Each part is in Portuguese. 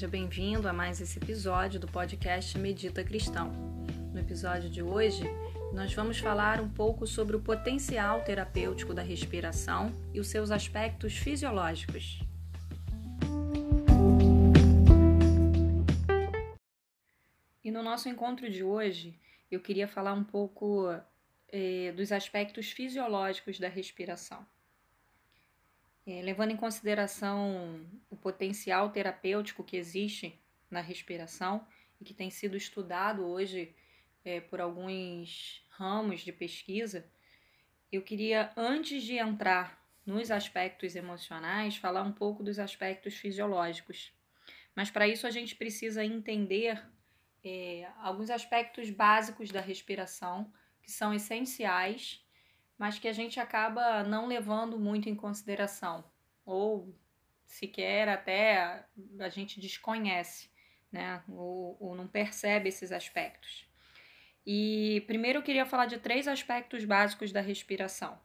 seja bem-vindo a mais esse episódio do podcast Medita Cristão. No episódio de hoje, nós vamos falar um pouco sobre o potencial terapêutico da respiração e os seus aspectos fisiológicos. E no nosso encontro de hoje, eu queria falar um pouco eh, dos aspectos fisiológicos da respiração. É, levando em consideração o potencial terapêutico que existe na respiração e que tem sido estudado hoje é, por alguns ramos de pesquisa, eu queria, antes de entrar nos aspectos emocionais, falar um pouco dos aspectos fisiológicos. Mas para isso a gente precisa entender é, alguns aspectos básicos da respiração que são essenciais mas que a gente acaba não levando muito em consideração, ou sequer até a gente desconhece, né? Ou, ou não percebe esses aspectos. E primeiro eu queria falar de três aspectos básicos da respiração.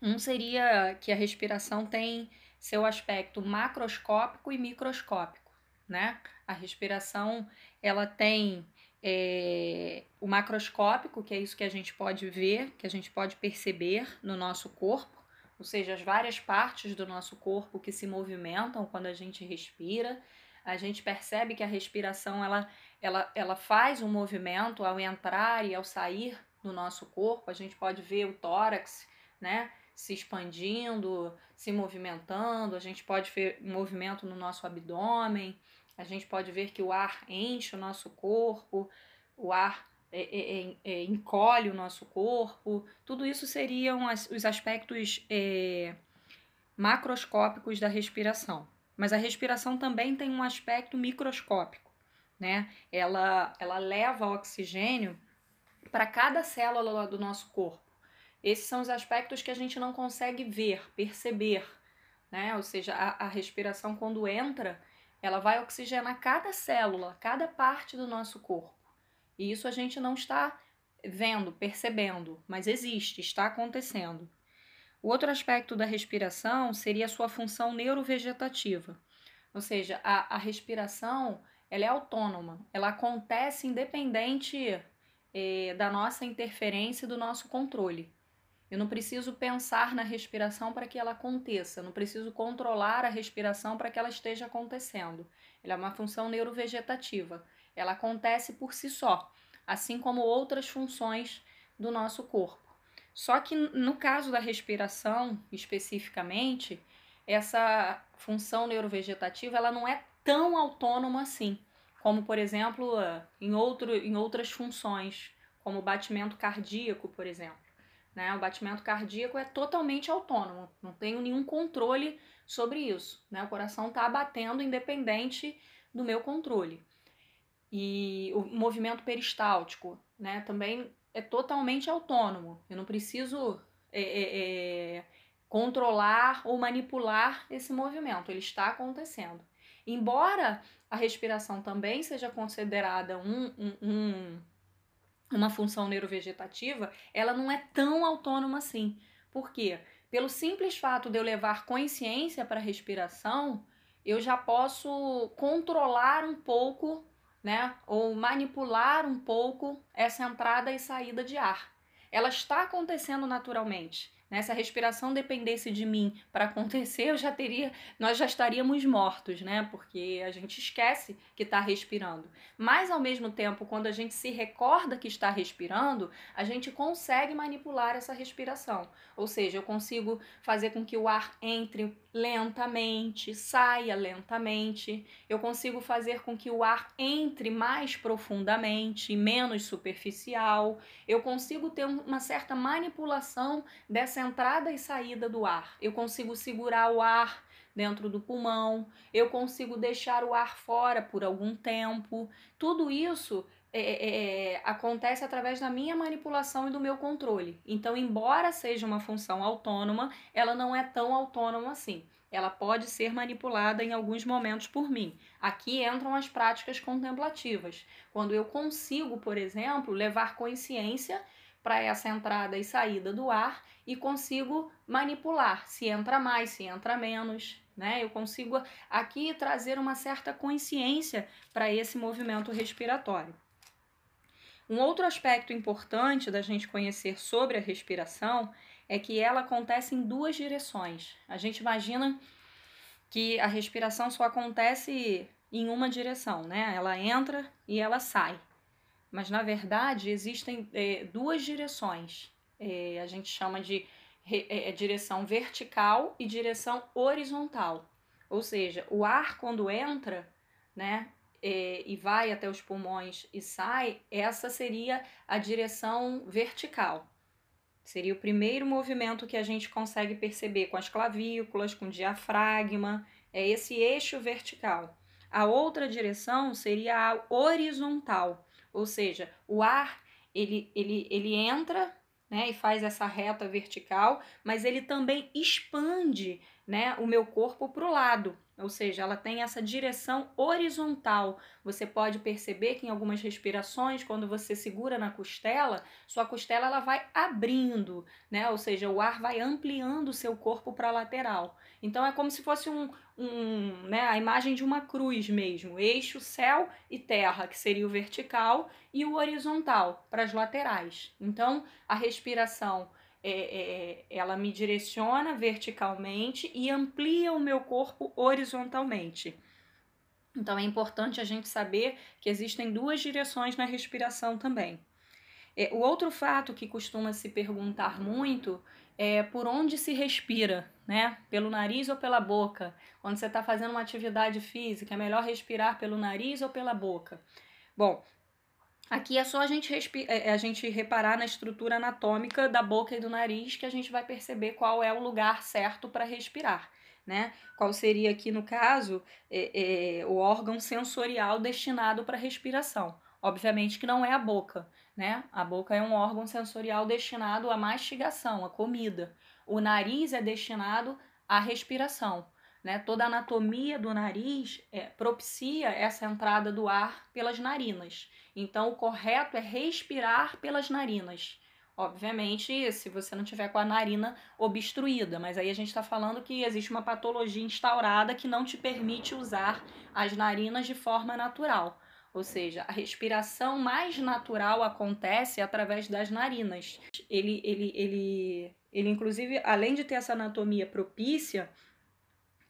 Um seria que a respiração tem seu aspecto macroscópico e microscópico, né? A respiração ela tem é, o macroscópico, que é isso que a gente pode ver, que a gente pode perceber no nosso corpo, ou seja, as várias partes do nosso corpo que se movimentam quando a gente respira. A gente percebe que a respiração ela, ela, ela faz um movimento ao entrar e ao sair do nosso corpo. A gente pode ver o tórax, né? Se expandindo, se movimentando, a gente pode ver movimento no nosso abdômen, a gente pode ver que o ar enche o nosso corpo, o ar é, é, é, é encolhe o nosso corpo. Tudo isso seriam as, os aspectos é, macroscópicos da respiração. Mas a respiração também tem um aspecto microscópico, né? Ela, ela leva oxigênio para cada célula do nosso corpo. Esses são os aspectos que a gente não consegue ver, perceber, né? Ou seja, a, a respiração quando entra, ela vai oxigenar cada célula, cada parte do nosso corpo. E isso a gente não está vendo, percebendo, mas existe, está acontecendo. O outro aspecto da respiração seria a sua função neurovegetativa. Ou seja, a, a respiração ela é autônoma, ela acontece independente eh, da nossa interferência e do nosso controle. Eu não preciso pensar na respiração para que ela aconteça, eu não preciso controlar a respiração para que ela esteja acontecendo. Ela é uma função neurovegetativa. Ela acontece por si só, assim como outras funções do nosso corpo. Só que no caso da respiração, especificamente, essa função neurovegetativa ela não é tão autônoma assim, como por exemplo em, outro, em outras funções, como o batimento cardíaco, por exemplo. Né? O batimento cardíaco é totalmente autônomo, não tenho nenhum controle sobre isso. Né? O coração está batendo independente do meu controle. E o movimento peristáltico né? também é totalmente autônomo. Eu não preciso é, é, é, controlar ou manipular esse movimento, ele está acontecendo. Embora a respiração também seja considerada um, um, um uma função neurovegetativa, ela não é tão autônoma assim. Por quê? Pelo simples fato de eu levar consciência para a respiração, eu já posso controlar um pouco, né, ou manipular um pouco essa entrada e saída de ar. Ela está acontecendo naturalmente. Né? Se a respiração dependesse de mim para acontecer, eu já teria, nós já estaríamos mortos, né? Porque a gente esquece que está respirando. Mas ao mesmo tempo, quando a gente se recorda que está respirando, a gente consegue manipular essa respiração. Ou seja, eu consigo fazer com que o ar entre lentamente, saia lentamente. Eu consigo fazer com que o ar entre mais profundamente, menos superficial. Eu consigo ter uma certa manipulação dessa entrada e saída do ar. Eu consigo segurar o ar dentro do pulmão, eu consigo deixar o ar fora por algum tempo. Tudo isso é, é, é, acontece através da minha manipulação e do meu controle. Então, embora seja uma função autônoma, ela não é tão autônoma assim. Ela pode ser manipulada em alguns momentos por mim. Aqui entram as práticas contemplativas, quando eu consigo, por exemplo, levar consciência para essa entrada e saída do ar e consigo manipular se entra mais, se entra menos, né? Eu consigo aqui trazer uma certa consciência para esse movimento respiratório. Um outro aspecto importante da gente conhecer sobre a respiração é que ela acontece em duas direções. A gente imagina que a respiração só acontece em uma direção, né? Ela entra e ela sai. Mas na verdade existem é, duas direções. É, a gente chama de é, é, direção vertical e direção horizontal. Ou seja, o ar quando entra, né, e vai até os pulmões e sai, essa seria a direção vertical. Seria o primeiro movimento que a gente consegue perceber com as clavículas, com o diafragma, é esse eixo vertical. A outra direção seria a horizontal, ou seja, o ar ele, ele, ele entra né, e faz essa reta vertical, mas ele também expande né, o meu corpo para o lado, ou seja, ela tem essa direção horizontal. Você pode perceber que em algumas respirações, quando você segura na costela, sua costela ela vai abrindo, né? Ou seja, o ar vai ampliando o seu corpo para a lateral. Então é como se fosse um, um, né, a imagem de uma cruz mesmo, eixo céu e terra, que seria o vertical, e o horizontal para as laterais. Então a respiração é, é, ela me direciona verticalmente e amplia o meu corpo horizontalmente. Então é importante a gente saber que existem duas direções na respiração também. É, o outro fato que costuma se perguntar muito é por onde se respira, né? Pelo nariz ou pela boca? Quando você está fazendo uma atividade física, é melhor respirar pelo nariz ou pela boca? Bom, Aqui é só a gente, é, é a gente reparar na estrutura anatômica da boca e do nariz que a gente vai perceber qual é o lugar certo para respirar. Né? Qual seria aqui, no caso, é, é, o órgão sensorial destinado para respiração. Obviamente que não é a boca, né? A boca é um órgão sensorial destinado à mastigação, à comida. O nariz é destinado à respiração. Né? Toda a anatomia do nariz é, propicia essa entrada do ar pelas narinas. Então, o correto é respirar pelas narinas. Obviamente, se você não tiver com a narina obstruída, mas aí a gente está falando que existe uma patologia instaurada que não te permite usar as narinas de forma natural. Ou seja, a respiração mais natural acontece através das narinas. Ele, ele, ele, ele inclusive, além de ter essa anatomia propícia,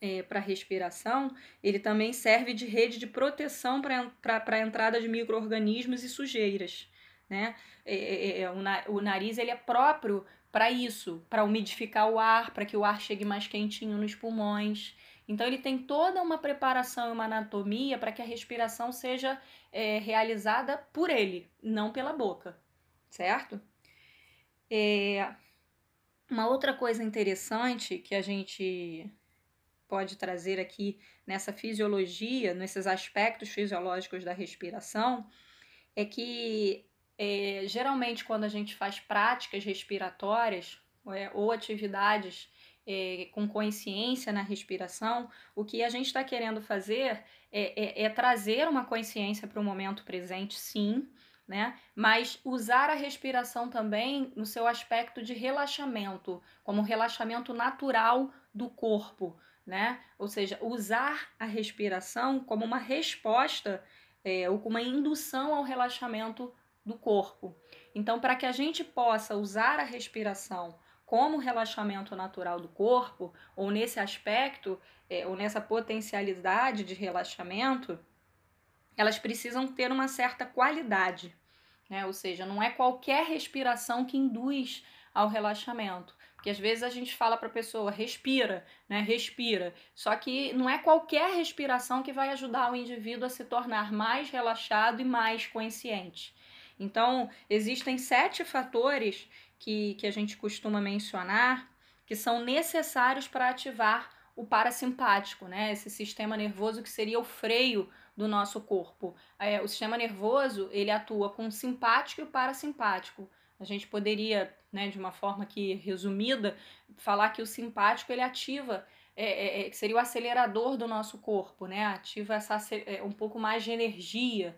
é, para respiração, ele também serve de rede de proteção para a entrada de micro-organismos e sujeiras. Né? É, é, é, o, o nariz ele é próprio para isso, para umidificar o ar, para que o ar chegue mais quentinho nos pulmões. Então, ele tem toda uma preparação e uma anatomia para que a respiração seja é, realizada por ele, não pela boca, certo? É, uma outra coisa interessante que a gente pode trazer aqui nessa fisiologia, nesses aspectos fisiológicos da respiração, é que é, geralmente quando a gente faz práticas respiratórias é, ou atividades é, com consciência na respiração, o que a gente está querendo fazer é, é, é trazer uma consciência para o momento presente, sim, né? Mas usar a respiração também no seu aspecto de relaxamento, como relaxamento natural do corpo, né? Ou seja, usar a respiração como uma resposta é, ou como uma indução ao relaxamento do corpo. Então, para que a gente possa usar a respiração como relaxamento natural do corpo, ou nesse aspecto, é, ou nessa potencialidade de relaxamento, elas precisam ter uma certa qualidade. Né? Ou seja, não é qualquer respiração que induz ao relaxamento. Porque às vezes a gente fala para a pessoa, respira, né? Respira. Só que não é qualquer respiração que vai ajudar o indivíduo a se tornar mais relaxado e mais consciente. Então, existem sete fatores que, que a gente costuma mencionar que são necessários para ativar o parasimpático, né? Esse sistema nervoso que seria o freio do nosso corpo. É, o sistema nervoso ele atua com o simpático e o parasimpático. A gente poderia, né, de uma forma que resumida, falar que o simpático ele ativa, é, é, é seria o acelerador do nosso corpo, né? Ativa essa, é, um pouco mais de energia.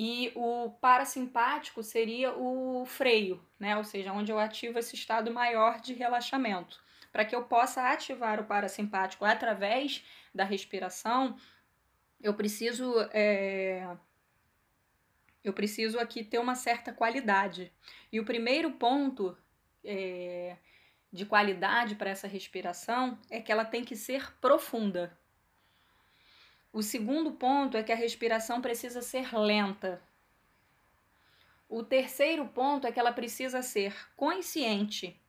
E o parasimpático seria o freio, né? Ou seja, onde eu ativo esse estado maior de relaxamento. Para que eu possa ativar o parasimpático através da respiração, eu preciso é, eu preciso aqui ter uma certa qualidade. E o primeiro ponto é, de qualidade para essa respiração é que ela tem que ser profunda. O segundo ponto é que a respiração precisa ser lenta. O terceiro ponto é que ela precisa ser consciente.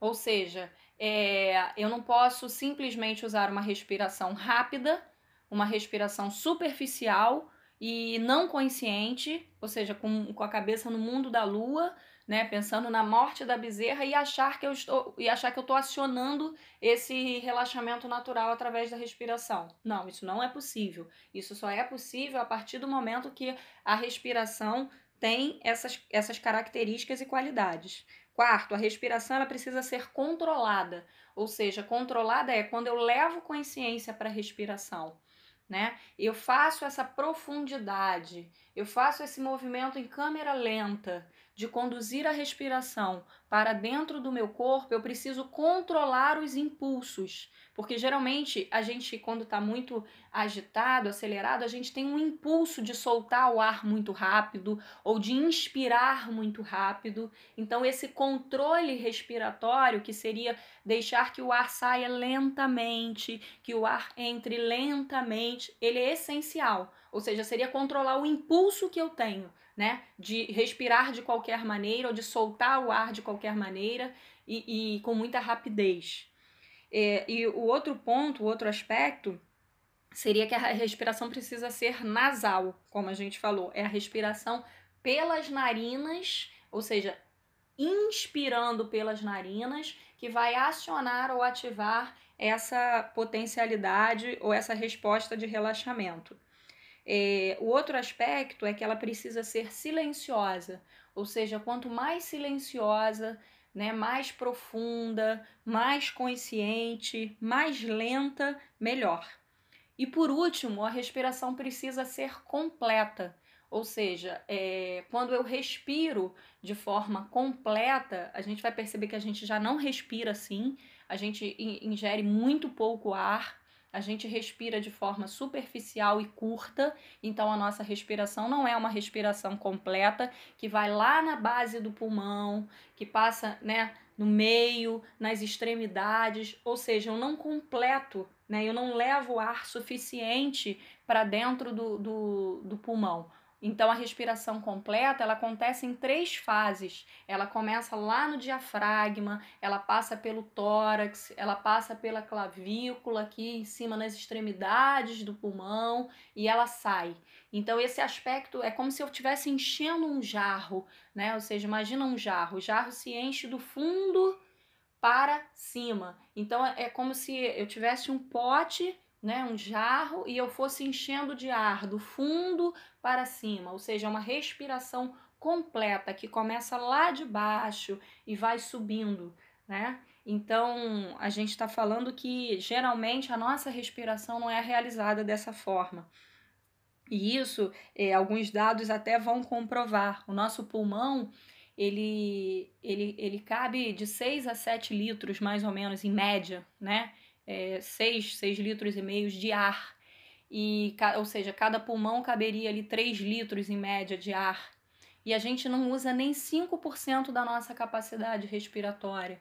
Ou seja, é, eu não posso simplesmente usar uma respiração rápida, uma respiração superficial e não consciente, ou seja, com, com a cabeça no mundo da lua, né, pensando na morte da bezerra e achar que eu estou e achar que eu estou acionando esse relaxamento natural através da respiração. Não, isso não é possível. Isso só é possível a partir do momento que a respiração tem essas, essas características e qualidades. Quarto, a respiração ela precisa ser controlada, ou seja, controlada é quando eu levo consciência para a respiração né? Eu faço essa profundidade, eu faço esse movimento em câmera lenta de conduzir a respiração para dentro do meu corpo, eu preciso controlar os impulsos. Porque geralmente a gente, quando está muito agitado, acelerado, a gente tem um impulso de soltar o ar muito rápido ou de inspirar muito rápido. Então, esse controle respiratório, que seria deixar que o ar saia lentamente, que o ar entre lentamente, ele é essencial. Ou seja, seria controlar o impulso que eu tenho, né? De respirar de qualquer maneira ou de soltar o ar de qualquer maneira e, e com muita rapidez. É, e o outro ponto, o outro aspecto, seria que a respiração precisa ser nasal, como a gente falou. É a respiração pelas narinas, ou seja, inspirando pelas narinas, que vai acionar ou ativar essa potencialidade ou essa resposta de relaxamento. É, o outro aspecto é que ela precisa ser silenciosa, ou seja, quanto mais silenciosa, né, mais profunda, mais consciente, mais lenta, melhor. E por último, a respiração precisa ser completa, ou seja, é, quando eu respiro de forma completa, a gente vai perceber que a gente já não respira assim, a gente ingere muito pouco ar, a gente respira de forma superficial e curta, então a nossa respiração não é uma respiração completa que vai lá na base do pulmão, que passa, né, no meio, nas extremidades, ou seja, eu não completo, né, eu não levo ar suficiente para dentro do, do, do pulmão. Então a respiração completa, ela acontece em três fases. Ela começa lá no diafragma, ela passa pelo tórax, ela passa pela clavícula aqui em cima nas extremidades do pulmão e ela sai. Então esse aspecto é como se eu estivesse enchendo um jarro, né? Ou seja, imagina um jarro, o jarro se enche do fundo para cima. Então é como se eu tivesse um pote né, um jarro e eu fosse enchendo de ar do fundo para cima, ou seja, uma respiração completa que começa lá de baixo e vai subindo, né? Então a gente está falando que geralmente a nossa respiração não é realizada dessa forma. E isso, é, alguns dados até vão comprovar. O nosso pulmão, ele, ele, ele cabe de 6 a 7 litros, mais ou menos, em média, né? É, 6, 6 litros e meio de ar. E, ou seja, cada pulmão caberia ali 3 litros em média de ar. E a gente não usa nem 5% da nossa capacidade respiratória.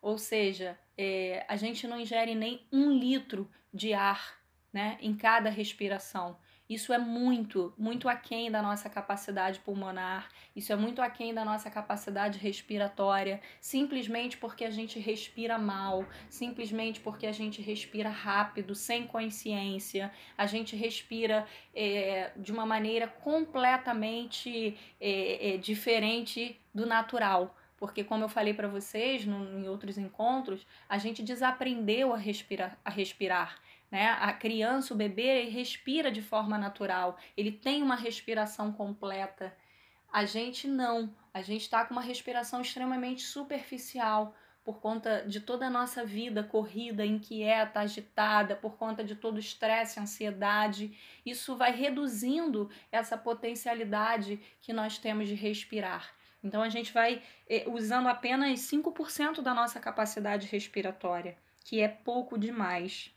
Ou seja, é, a gente não ingere nem um litro de ar né, em cada respiração. Isso é muito, muito aquém da nossa capacidade pulmonar, isso é muito aquém da nossa capacidade respiratória, simplesmente porque a gente respira mal, simplesmente porque a gente respira rápido, sem consciência, a gente respira é, de uma maneira completamente é, é, diferente do natural. Porque, como eu falei para vocês no, em outros encontros, a gente desaprendeu a, respira, a respirar. Né? A criança, o bebê, respira de forma natural, ele tem uma respiração completa. A gente não, a gente está com uma respiração extremamente superficial, por conta de toda a nossa vida corrida, inquieta, agitada, por conta de todo o estresse, ansiedade. Isso vai reduzindo essa potencialidade que nós temos de respirar. Então a gente vai eh, usando apenas 5% da nossa capacidade respiratória, que é pouco demais.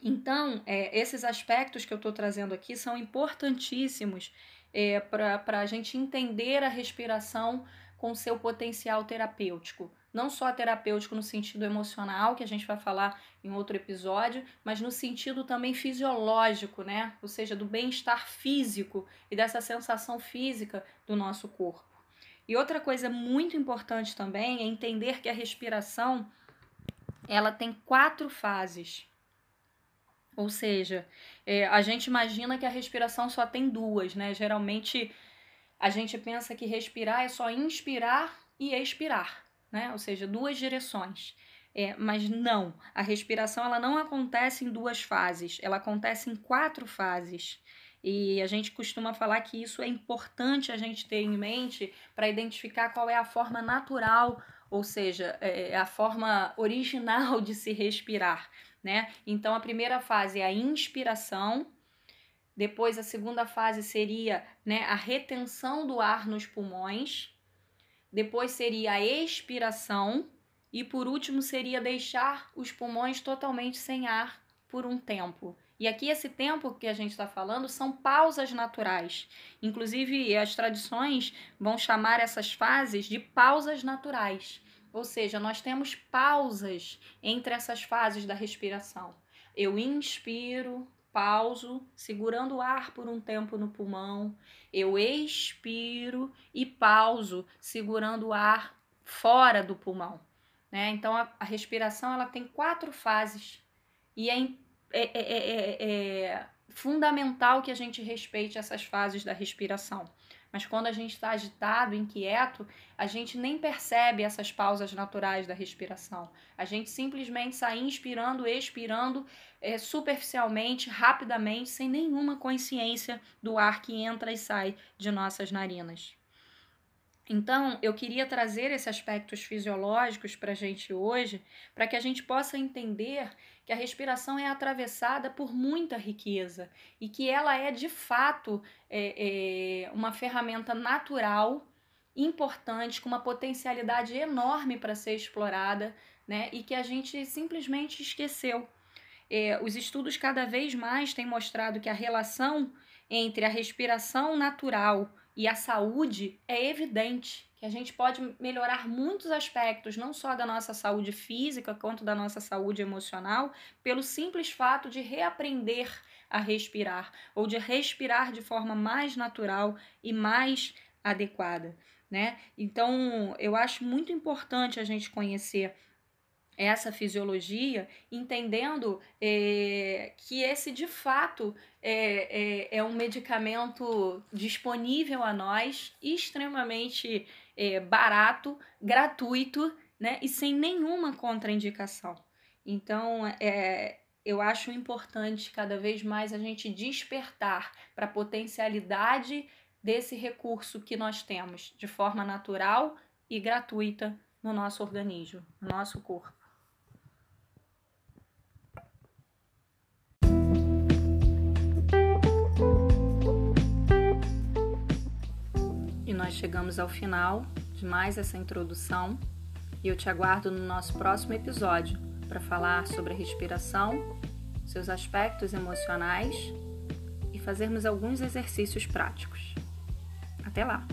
Então, é, esses aspectos que eu estou trazendo aqui são importantíssimos é, para a gente entender a respiração com seu potencial terapêutico. Não só terapêutico no sentido emocional, que a gente vai falar em outro episódio, mas no sentido também fisiológico, né? Ou seja, do bem-estar físico e dessa sensação física do nosso corpo. E outra coisa muito importante também é entender que a respiração ela tem quatro fases. Ou seja, é, a gente imagina que a respiração só tem duas, né? Geralmente a gente pensa que respirar é só inspirar e expirar, né? Ou seja, duas direções. É, mas não, a respiração ela não acontece em duas fases, ela acontece em quatro fases. E a gente costuma falar que isso é importante a gente ter em mente para identificar qual é a forma natural, ou seja, é, é a forma original de se respirar né? Então a primeira fase é a inspiração, depois a segunda fase seria, né, a retenção do ar nos pulmões, depois seria a expiração e por último seria deixar os pulmões totalmente sem ar por um tempo. E aqui esse tempo que a gente está falando são pausas naturais. Inclusive as tradições vão chamar essas fases de pausas naturais. Ou seja, nós temos pausas entre essas fases da respiração. Eu inspiro, pauso, segurando o ar por um tempo no pulmão. Eu expiro e pauso, segurando o ar fora do pulmão. Né? Então a, a respiração ela tem quatro fases e é, é, é, é fundamental que a gente respeite essas fases da respiração. Mas quando a gente está agitado, inquieto, a gente nem percebe essas pausas naturais da respiração. A gente simplesmente sai inspirando, expirando é, superficialmente, rapidamente, sem nenhuma consciência do ar que entra e sai de nossas narinas. Então, eu queria trazer esses aspectos fisiológicos para a gente hoje, para que a gente possa entender que a respiração é atravessada por muita riqueza e que ela é de fato é, é uma ferramenta natural, importante, com uma potencialidade enorme para ser explorada, né? E que a gente simplesmente esqueceu. É, os estudos cada vez mais têm mostrado que a relação entre a respiração natural e a saúde é evidente que a gente pode melhorar muitos aspectos, não só da nossa saúde física, quanto da nossa saúde emocional, pelo simples fato de reaprender a respirar ou de respirar de forma mais natural e mais adequada, né? Então, eu acho muito importante a gente conhecer essa fisiologia, entendendo é, que esse de fato é, é, é, um medicamento disponível a nós, extremamente é, barato, gratuito, né, e sem nenhuma contraindicação. Então, é, eu acho importante cada vez mais a gente despertar para a potencialidade desse recurso que nós temos de forma natural e gratuita no nosso organismo, no nosso corpo. Nós chegamos ao final de mais essa introdução e eu te aguardo no nosso próximo episódio para falar sobre a respiração, seus aspectos emocionais e fazermos alguns exercícios práticos. Até lá!